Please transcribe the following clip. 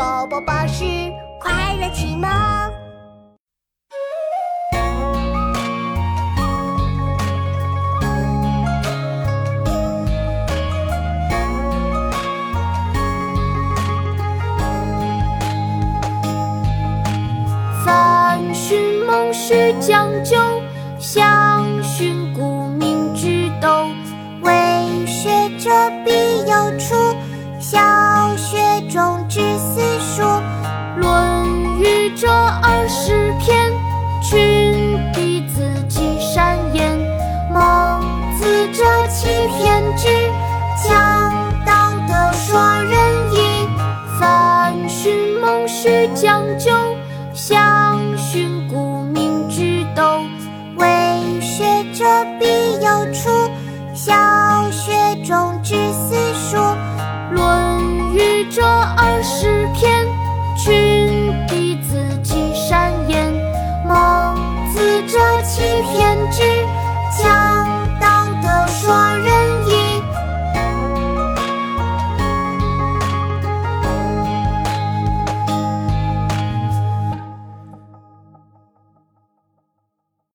宝宝巴士快乐启蒙。凡寻梦须讲究，详寻古明之斗。为学者必有处，小中知四书。《论语》这二十篇，群弟子记善言。孟子这七篇之讲道德说仁义。凡训蒙须讲究，这二十篇，群弟子记善言。孟子这七篇之讲